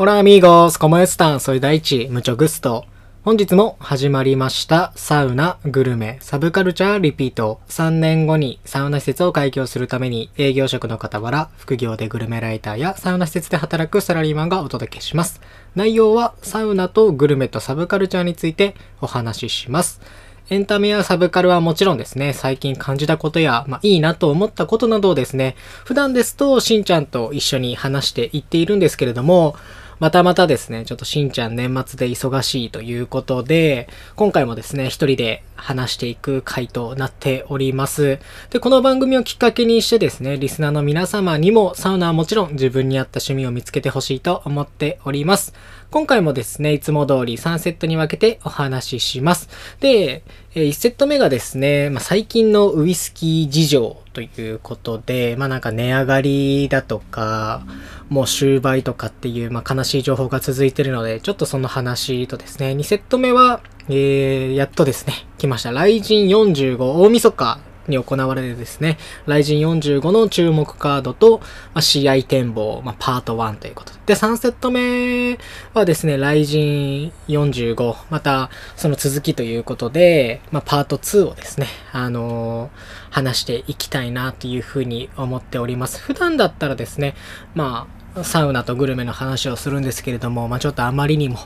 オラアミーゴス、コモエスタン、ソイダイチ、ムチョグスト。本日も始まりましたサウナ、グルメ、サブカルチャーリピート。3年後にサウナ施設を開業するために営業職の傍ら、副業でグルメライターやサウナ施設で働くサラリーマンがお届けします。内容はサウナとグルメとサブカルチャーについてお話しします。エンタメやサブカルはもちろんですね、最近感じたことや、まあいいなと思ったことなどをですね、普段ですとしんちゃんと一緒に話していっているんですけれども、またまたですね、ちょっとしんちゃん年末で忙しいということで、今回もですね、一人で話していく回となっております。で、この番組をきっかけにしてですね、リスナーの皆様にもサウナはもちろん自分に合った趣味を見つけてほしいと思っております。今回もですね、いつも通り3セットに分けてお話しします。で、え1セット目がですね、まあ、最近のウイスキー事情ということで、まあなんか値上がりだとか、もう終売とかっていう、まあ、悲しい情報が続いてるので、ちょっとその話とですね、2セット目は、えー、やっとですね、来ました。雷神45大晦日に行われるですね、雷神45の注目カードと、まあ、試合展望、まあ、パート1ということで。で、3セット目はですね、雷神45、またその続きということで、まあ、パート2をですね、あのー話していきたいなというふうに思っております。普段だったらですね、まあ、サウナとグルメの話をするんですけれども、まあ、ちょっとあまりにも、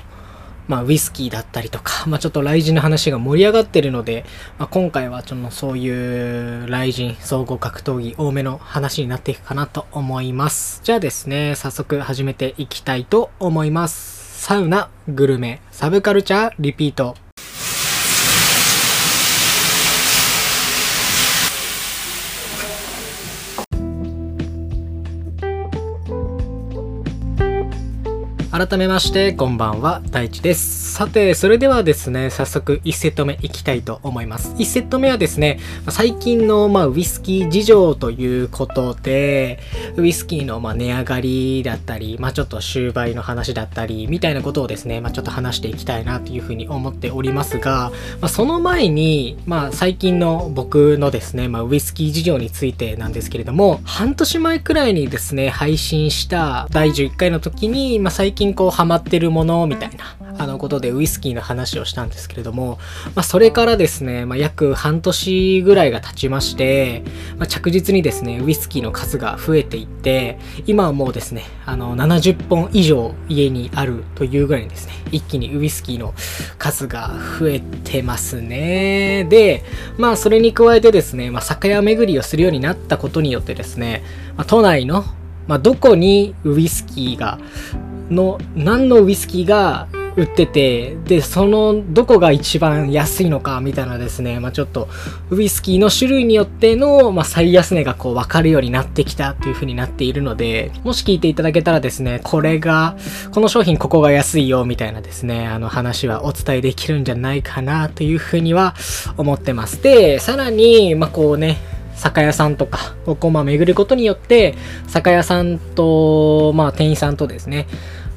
まあ、ウイスキーだったりとか、まあ、ちょっと雷神の話が盛り上がってるので、まあ、今回はちょっとそういう雷神総合格闘技多めの話になっていくかなと思います。じゃあですね、早速始めていきたいと思います。サウナ、グルメ、サブカルチャー、リピート。改めまして、こんばんは、大地です。さて、それではですね、早速1セット目いきたいと思います。1セット目はですね、最近の、まあ、ウイスキー事情ということで、ウイスキーの、まあ、値上がりだったり、まあ、ちょっと終売の話だったり、みたいなことをですね、まあ、ちょっと話していきたいなというふうに思っておりますが、まあ、その前に、まあ、最近の僕のですね、まあ、ウイスキー事情についてなんですけれども、半年前くらいにですね、配信した第11回の時に、まあ、最近こうハマってるものみたいな、あのことでウイスキーの話をしたんですけれども、まあ、それからですね、まあ、約半年ぐらいが経ちまして、まあ、着実にですね、ウイスキーの数が増えていって、今はもうですね、あの、70本以上家にあるというぐらいにですね、一気にウイスキーの数が増えてますね。で、まあ、それに加えてですね、まあ、酒屋巡りをするようになったことによってですね、まあ、都内の、まあ、どこにウイスキーが、の、何のウイスキーが売ってて、で、その、どこが一番安いのか、みたいなですね、まあちょっと、ウイスキーの種類によっての、まあ最安値がこう分かるようになってきたという風になっているので、もし聞いていただけたらですね、これが、この商品ここが安いよ、みたいなですね、あの話はお伝えできるんじゃないかな、という風には思ってます。で、さらに、まあこうね、酒屋さんとかをこうまあ巡ることによって酒屋さんとまあ店員さんとですね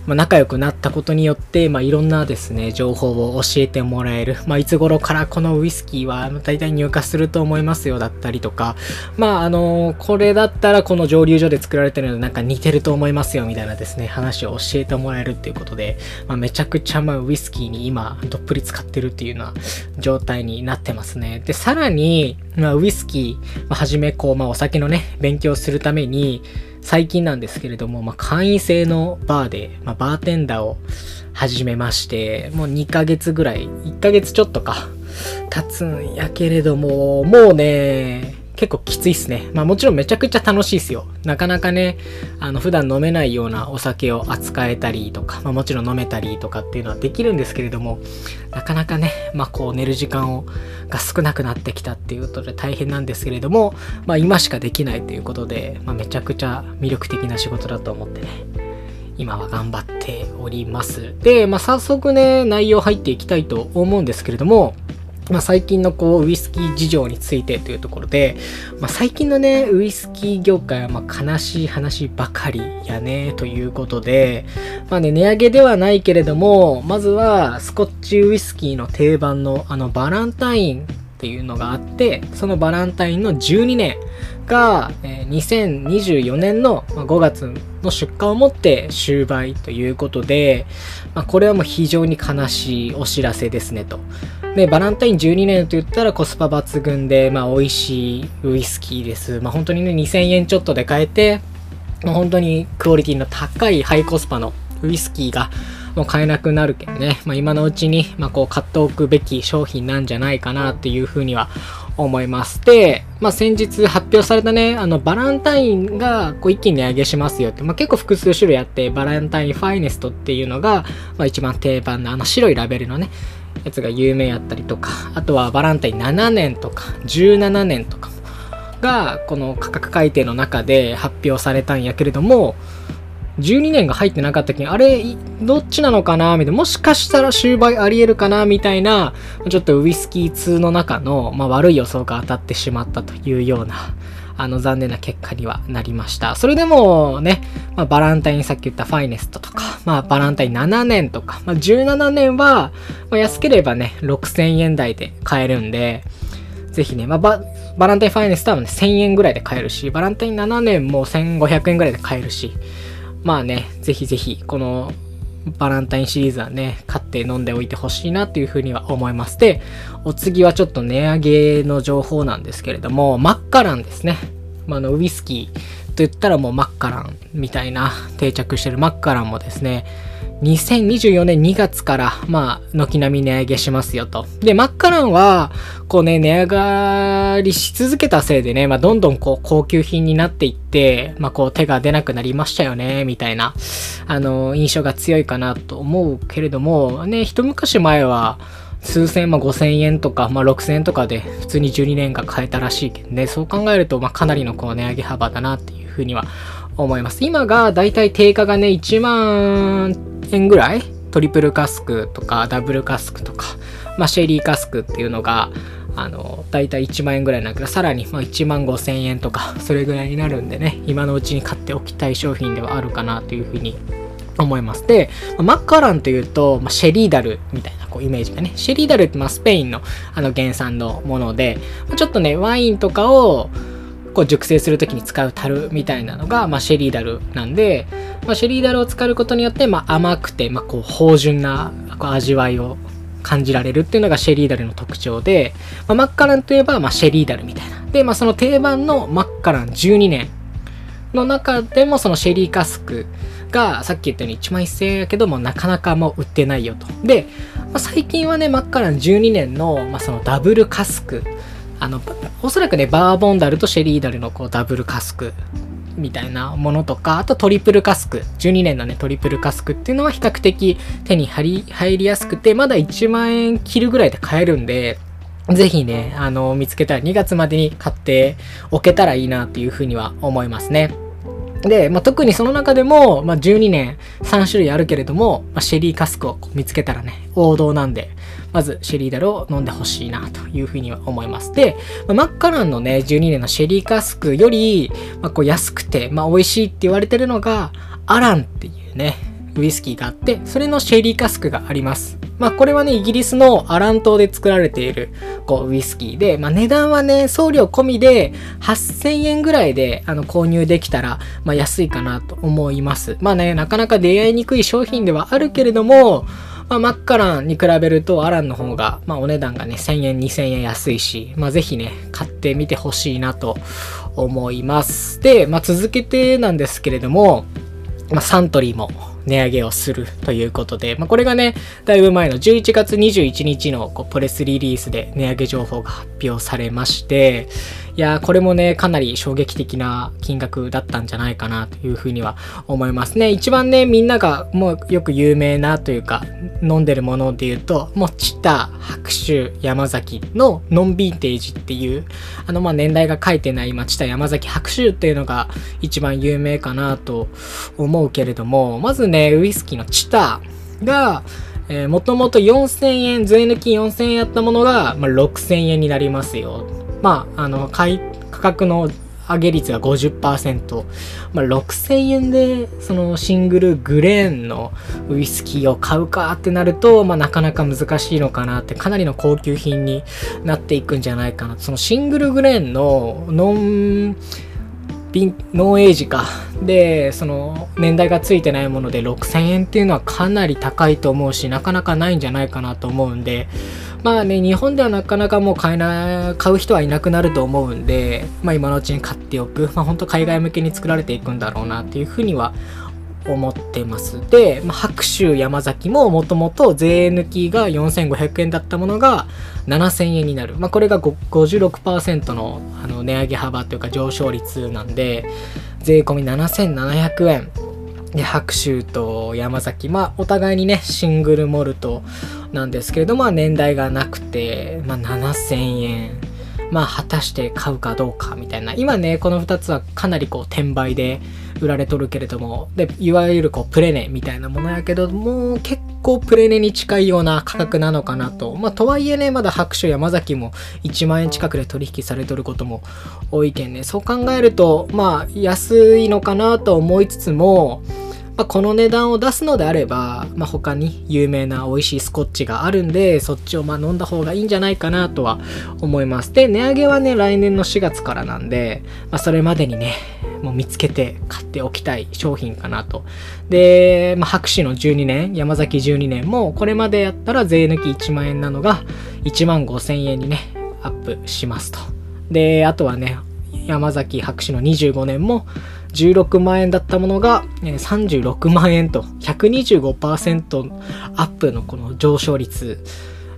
まあ、仲良くなったことによって、まあ、いろんなですね、情報を教えてもらえる。まあ、いつ頃からこのウイスキーは大体入荷すると思いますよだったりとか、まあ、あのこれだったらこの蒸留所で作られてるのなんか似てると思いますよみたいなですね、話を教えてもらえるっていうことで、まあ、めちゃくちゃまあウイスキーに今どっぷり使ってるっていうような状態になってますね。で、さらに、まあ、ウイスキー、まあ、はじめこう、まあ、お酒のね、勉強するために、最近なんですけれども、まあ、会員制のバーで、まあ、バーテンダーを始めまして、もう2ヶ月ぐらい、1ヶ月ちょっとか、経つんやけれども、もうね、結構きついっすね。まあもちろんめちゃくちゃ楽しいっすよ。なかなかね、あの普段飲めないようなお酒を扱えたりとか、まあもちろん飲めたりとかっていうのはできるんですけれども、なかなかね、まあこう寝る時間をが少なくなってきたっていうことで大変なんですけれども、まあ今しかできないということで、まあめちゃくちゃ魅力的な仕事だと思ってね、今は頑張っております。で、まあ早速ね、内容入っていきたいと思うんですけれども、まあ、最近のこうウイスキー事情についてというところで、まあ、最近のねウイスキー業界はま悲しい話ばかりやねということで、まあね、値上げではないけれどもまずはスコッチウイスキーの定番のあのバランタインっていうのがあってそのバランタインの12年が、え、2024年の5月の出荷をもって終売ということで、まあ、これはもう非常に悲しいお知らせですねと。で、バランタイン12年と言ったらコスパ抜群で、まあ、美味しいウイスキーです。まあ、本当にね、2000円ちょっとで買えて、まあ、本当にクオリティの高いハイコスパのウイスキーがもう買えなくなるけどね、まあ、今のうちに、まあ、こう買っておくべき商品なんじゃないかなっていうふうには思います。で、まあ、先日発表されたね、あの、バランタインがこう一気に値上げしますよって、まあ、結構複数種類あって、バランタインファイネストっていうのが、まあ、一番定番のあの白いラベルのね、やつが有名やったりとか、あとはバランタイン7年とか17年とかが、この価格改定の中で発表されたんやけれども、12年が入ってなかった時に、あれ、どっちなのかなみたいな、もしかしたら終売あり得るかなみたいな、ちょっとウイスキー2の中の、まあ、悪い予想が当たってしまったというような、あの、残念な結果にはなりました。それでもね、まあ、バランタインさっき言ったファイネストとか、まあ、バランタイン7年とか、まあ、17年は、まあ、安ければね、6000円台で買えるんで、ぜひね、まあ、ババランタインファイネストは、ね、1000円ぐらいで買えるし、バランタイン7年も1500円ぐらいで買えるし、まあね、ぜひぜひ、このバランタインシリーズはね、買って飲んでおいてほしいなというふうには思います。で、お次はちょっと値上げの情報なんですけれども、マッカランですね。まあ、のウイスキーと言ったらもうマッカランみたいな定着してるマッカランもですね、2024年2月から、まあ、軒並み値上げしますよと。で、マッカランは、こうね、値上がりし続けたせいでね、まあ、どんどんこう、高級品になっていって、まあ、こう、手が出なくなりましたよね、みたいな、あの、印象が強いかなと思うけれども、ね、一昔前は、数千、まあ、5千円とか、まあ、6千円とかで普通に12年間買えたらしいけどね、そう考えると、まあ、かなりのこう値上げ幅だなっていうふうには思います。今がだいたい定価がね、1万円ぐらい？トリプルカスクとかダブルカスクとか、まあ、シェリーカスクっていうのが、あの、だいたい1万円ぐらいなんだけど、さらにま1万5千円とか、それぐらいになるんでね、今のうちに買っておきたい商品ではあるかなというふうに思います。で、マッカランというと、まあ、シェリーダルみたいなこうイメージがね、シェリーダルってまあスペインのあの原産のもので、ちょっとね、ワインとかをこう熟成する時に使う樽みたいなのが、まあ、シェリーダルなんで、まあ、シェリーダルを使うことによって、まあ、甘くて、まあ、こう芳醇なこう味わいを感じられるっていうのがシェリーダルの特徴で、まあ、マッカランといえば、まあ、シェリーダルみたいな。で、まあ、その定番のマッカラン12年の中でもそのシェリーカスクがさっき言ったように1万1000円やけどもなかなかもう売ってないよと。で、まあ、最近はね、マッカラン12年の、まあ、そのダブルカスクあの、おそらくね、バーボンダルとシェリーダルのこうダブルカスクみたいなものとか、あとトリプルカスク、12年のね、トリプルカスクっていうのは比較的手に入り入りやすくて、まだ1万円切るぐらいで買えるんで、ぜひね、あの、見つけたら2月までに買っておけたらいいなっていうふうには思いますね。で、まあ、特にその中でも、まあ、12年3種類あるけれども、まあ、シェリーカスクを見つけたらね、王道なんで、まずシェリーダルを飲んでほしいなというふうには思います。で、まあ、マッカランのね、12年のシェリーカスクより、まあ、こう安くて、まあ、美味しいって言われてるのが、アランっていうね、ウイスキーがあって、それのシェリーカスクがあります。まあこれはね、イギリスのアラン島で作られているこうウイスキーで、まあ値段はね、送料込みで8000円ぐらいであの購入できたら、まあ安いかなと思います。まあね、なかなか出会いにくい商品ではあるけれども、まあ、マッカランに比べるとアランの方が、まあ、お値段がね、1000円、2000円安いし、まあ、ぜひね、買ってみてほしいなと思います。で、まあ、続けてなんですけれども、まあ、サントリーも値上げをするということで、まあ、これがね、だいぶ前の11月21日のこうプレスリリースで値上げ情報が発表されまして、いやこれもね、かなり衝撃的な金額だったんじゃないかなというふうには思いますね。一番ね、みんながもうよく有名なというか、飲んでるもので言うと、もうチタ、白州、山崎のノンヴィンテージっていう、あのまあ年代が書いてない、まあ、チタ、山崎、白州っていうのが一番有名かなと思うけれども、まずね、ウイスキーのチタが、もともと4000円、税抜き4000円やったものが、まあ、6000円になりますよ。まあ、あの、買い、価格の上げ率が50%、まあ、6000円でそのシングルグレーンのウイスキーを買うかってなると、まあ、なかなか難しいのかなってかなりの高級品になっていくんじゃないかな。そのシングルグレーンのノンノンエイジか。でその年代がついてないもので6000円っていうのはかなり高いと思うしなかなかないんじゃないかなと思うんでまあね、日本ではなかなかもう買えな、買う人はいなくなると思うんで、まあ今のうちに買っておく。まあ本当海外向けに作られていくんだろうなっていうふうには思ってます。で、まあ、白州山崎ももともと税抜きが4500円だったものが7000円になる。まあこれが56%のあの値上げ幅というか上昇率なんで、税込み7700円。で、白州と山崎、まあ、お互いにね、シングルモルトなんですけれども、年代がなくて、まあ、7000円。まあ、果たして買うかどうかみたいな。今ね、この2つはかなりこう、転売で売られとるけれども、で、いわゆるこう、プレネみたいなものやけどもう、結構プレネに近いような価格なのかなと。まあ、とはいえね、まだ白書山崎も1万円近くで取引されとることも多いけんね。そう考えると、まあ、安いのかなと思いつつも、まあ、この値段を出すのであれば、まあ、他に有名な美味しいスコッチがあるんで、そっちをま飲んだ方がいいんじゃないかなとは思います。で、値上げはね、来年の4月からなんで、まあ、それまでにね、もう見つけて買っておきたい商品かなと。で、まあ、白紙の12年、山崎12年も、これまでやったら税抜き1万円なのが、1万5千円にね、アップしますと。で、あとはね、山崎白紙の25年も、16万円だったものが36万円と125%アップのこの上昇率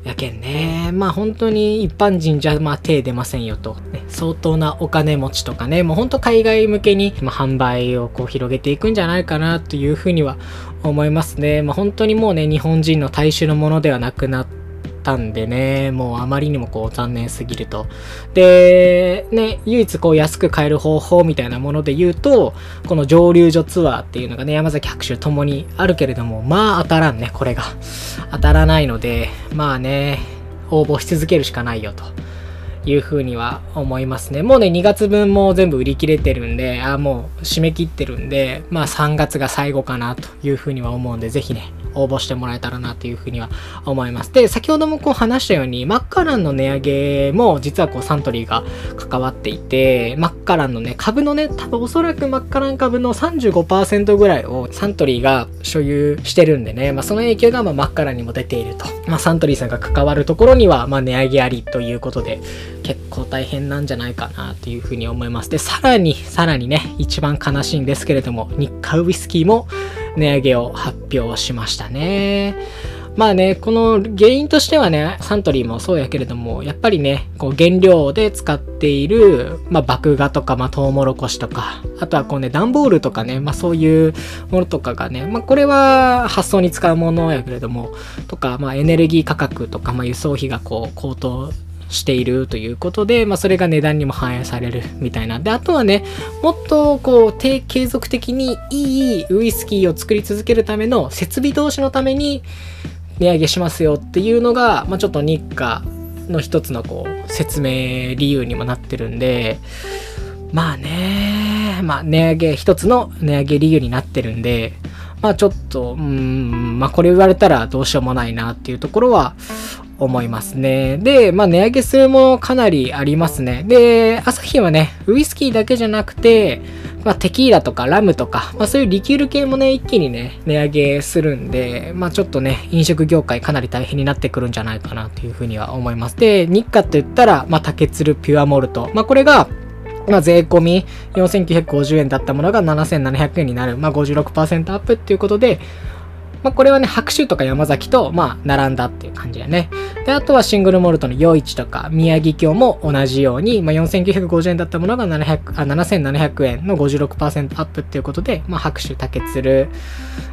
やけんね。まあ本当に一般人じゃまあ手出ませんよと。ね、相当なお金持ちとかね、もう本当海外向けに、ま、販売をこう広げていくんじゃないかなというふうには思いますね。まあ本当にもうね、日本人の大衆のものではなくなって、たんでね、もうあまりにもこう残念すぎると。で、ね、唯一こう安く買える方法みたいなもので言うと、この蒸留所ツアーっていうのがね、山崎白秋ともにあるけれども、まあ当たらんね、これが。当たらないので、まあね、応募し続けるしかないよと。いうふうには思いますね。もうね、2月分も全部売り切れてるんで、あもう締め切ってるんで、まあ3月が最後かなというふうには思うんで、ぜひね、応募してもらえたらなというふうには思います。で、先ほどもこう話したように、マッカランの値上げも実はこうサントリーが関わっていて、マッカランのね、株のね、多分おそらくマッカラン株の35%ぐらいをサントリーが所有してるんでね、まあその影響がまマッカランにも出ていると。まあサントリーさんが関わるところには、ま値上げありということで、結構大変なんじゃないかなというふうに思います。で、さらに、さらにね、一番悲しいんですけれども、日課ウイスキーも値上げを発表しましたね。まあね、この原因としてはね、サントリーもそうやけれども、やっぱりね、こう原料で使っている、まあ、麦芽とか、まあ、トウモロコシとか、あとはこうね、段ボールとかね、まあ、そういうものとかがね、まあ、これは発送に使うものやけれども、とか、まあ、エネルギー価格とか、まあ、輸送費がこう、高騰しているということで、まあ、それが値段にも反映されるみたいな。で、あとはね、もっとこう、低継続的にいいウイスキーを作り続けるための設備投資のために値上げしますよっていうのが、まあ、ちょっと日課の一つのこう、説明理由にもなってるんで、まあね、まあ値上げ、一つの値上げ理由になってるんで、まあちょっと、うん、まあこれ言われたらどうしようもないなっていうところは思いますね。で、まあ値上げするもかなりありますね。で、朝日はね、ウイスキーだけじゃなくて、まあテキーラとかラムとか、まあそういうリキュール系もね、一気にね、値上げするんで、まあちょっとね、飲食業界かなり大変になってくるんじゃないかなというふうには思います。で、日課と言ったら、まあ竹鶴ピュアモルト。まあこれが、まあ、税込み4950円だったものが7700円になる。まあ、56%アップっていうことで、まあ、これはね、白州とか山崎と、まあ、並んだっていう感じだね。で、あとはシングルモルトの余市とか宮城京も同じように、まあ、4950円だったものが700あ7700円の56%アップっていうことで、まあ、白州、竹鶴、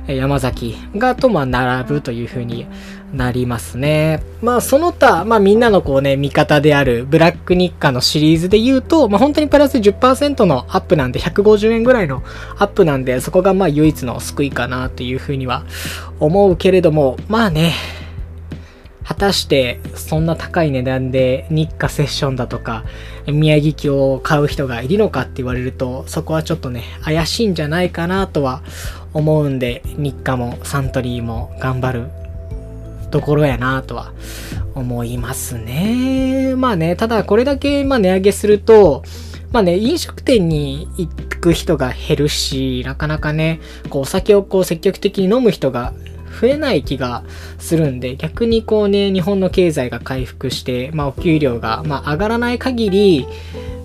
山崎がと、まあ、並ぶというふうになりますね。まあ、その他、まあ、みんなのこうね、味方であるブラック日課のシリーズで言うと、まあ、本当にプラス10%のアップなんで、150円ぐらいのアップなんで、そこがまあ、唯一の救いかなというふうには思うけれども、まあね、果たしてそんな高い値段で日課セッションだとか宮城京を買う人がいるのかって言われるとそこはちょっとね怪しいんじゃないかなとは思うんで日課もサントリーも頑張るところやなとは思いますね。まあね、ただこれだけまあ値上げすると、まあね、飲食店に行く人が減るし、なかなかね、こうお酒をこう積極的に飲む人が増えない気がするんで、逆にこうね、日本の経済が回復して、まあお給料がま上がらない限り、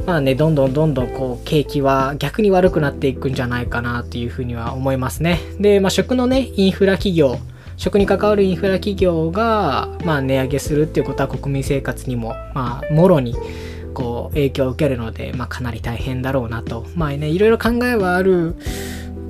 まあね、どんどんどんどんこう景気は逆に悪くなっていくんじゃないかなというふうには思いますね。で、まあ食のね、インフラ企業、食に関わるインフラ企業が、まあ、値上げするっていうことは国民生活にも、まあ、もろにこう影響を受けるので、まあ、かなり大変だろうなと。まあね、いろいろ考えはある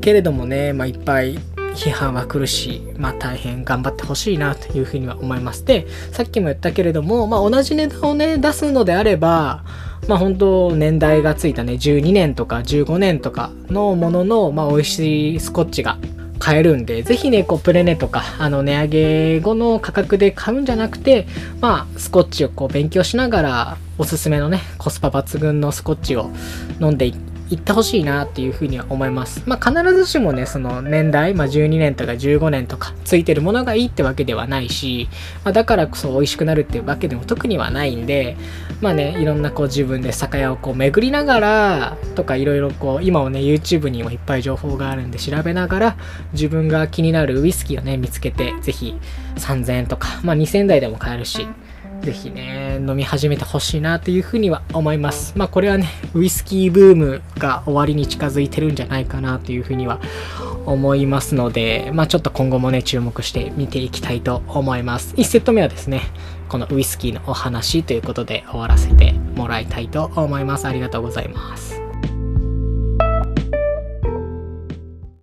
けれどもね、まあ、いっぱい批判は来るし、まあ大変頑張ってほしいなというふうには思います。で、さっきも言ったけれども、まあ同じ値段をね、出すのであれば、まあ本当年代がついたね、12年とか15年とかのものの、まあ美味しいスコッチが買えるんで、ぜひね、こう、プレネとか、あの、値上げ後の価格で買うんじゃなくて、まあ、スコッチをこう、勉強しながら、おすすめのね、コスパ抜群のスコッチを飲んでい行ってほしいなっていうふうには思います。まあ、必ずしもね、その年代、まあ、12年とか15年とかついてるものがいいってわけではないし、まあ、だからこそ美味しくなるっていうわけでも特にはないんで、まあね、いろんなこう自分で酒屋をこう巡りながらとかいろいろこう、今もね、YouTube にもいっぱい情報があるんで調べながら自分が気になるウイスキーをね、見つけて、ぜひ3000円とか、まあ2000台でも買えるし、ぜひね、飲み始めてほしいなというふうには思います。まあこれはね、ウイスキーブームが終わりに近づいてるんじゃないかなというふうには思いますので、まあちょっと今後もね、注目して見ていきたいと思います。1セット目はですね、このウイスキーのお話ということで終わらせてもらいたいと思います。ありがとうございます。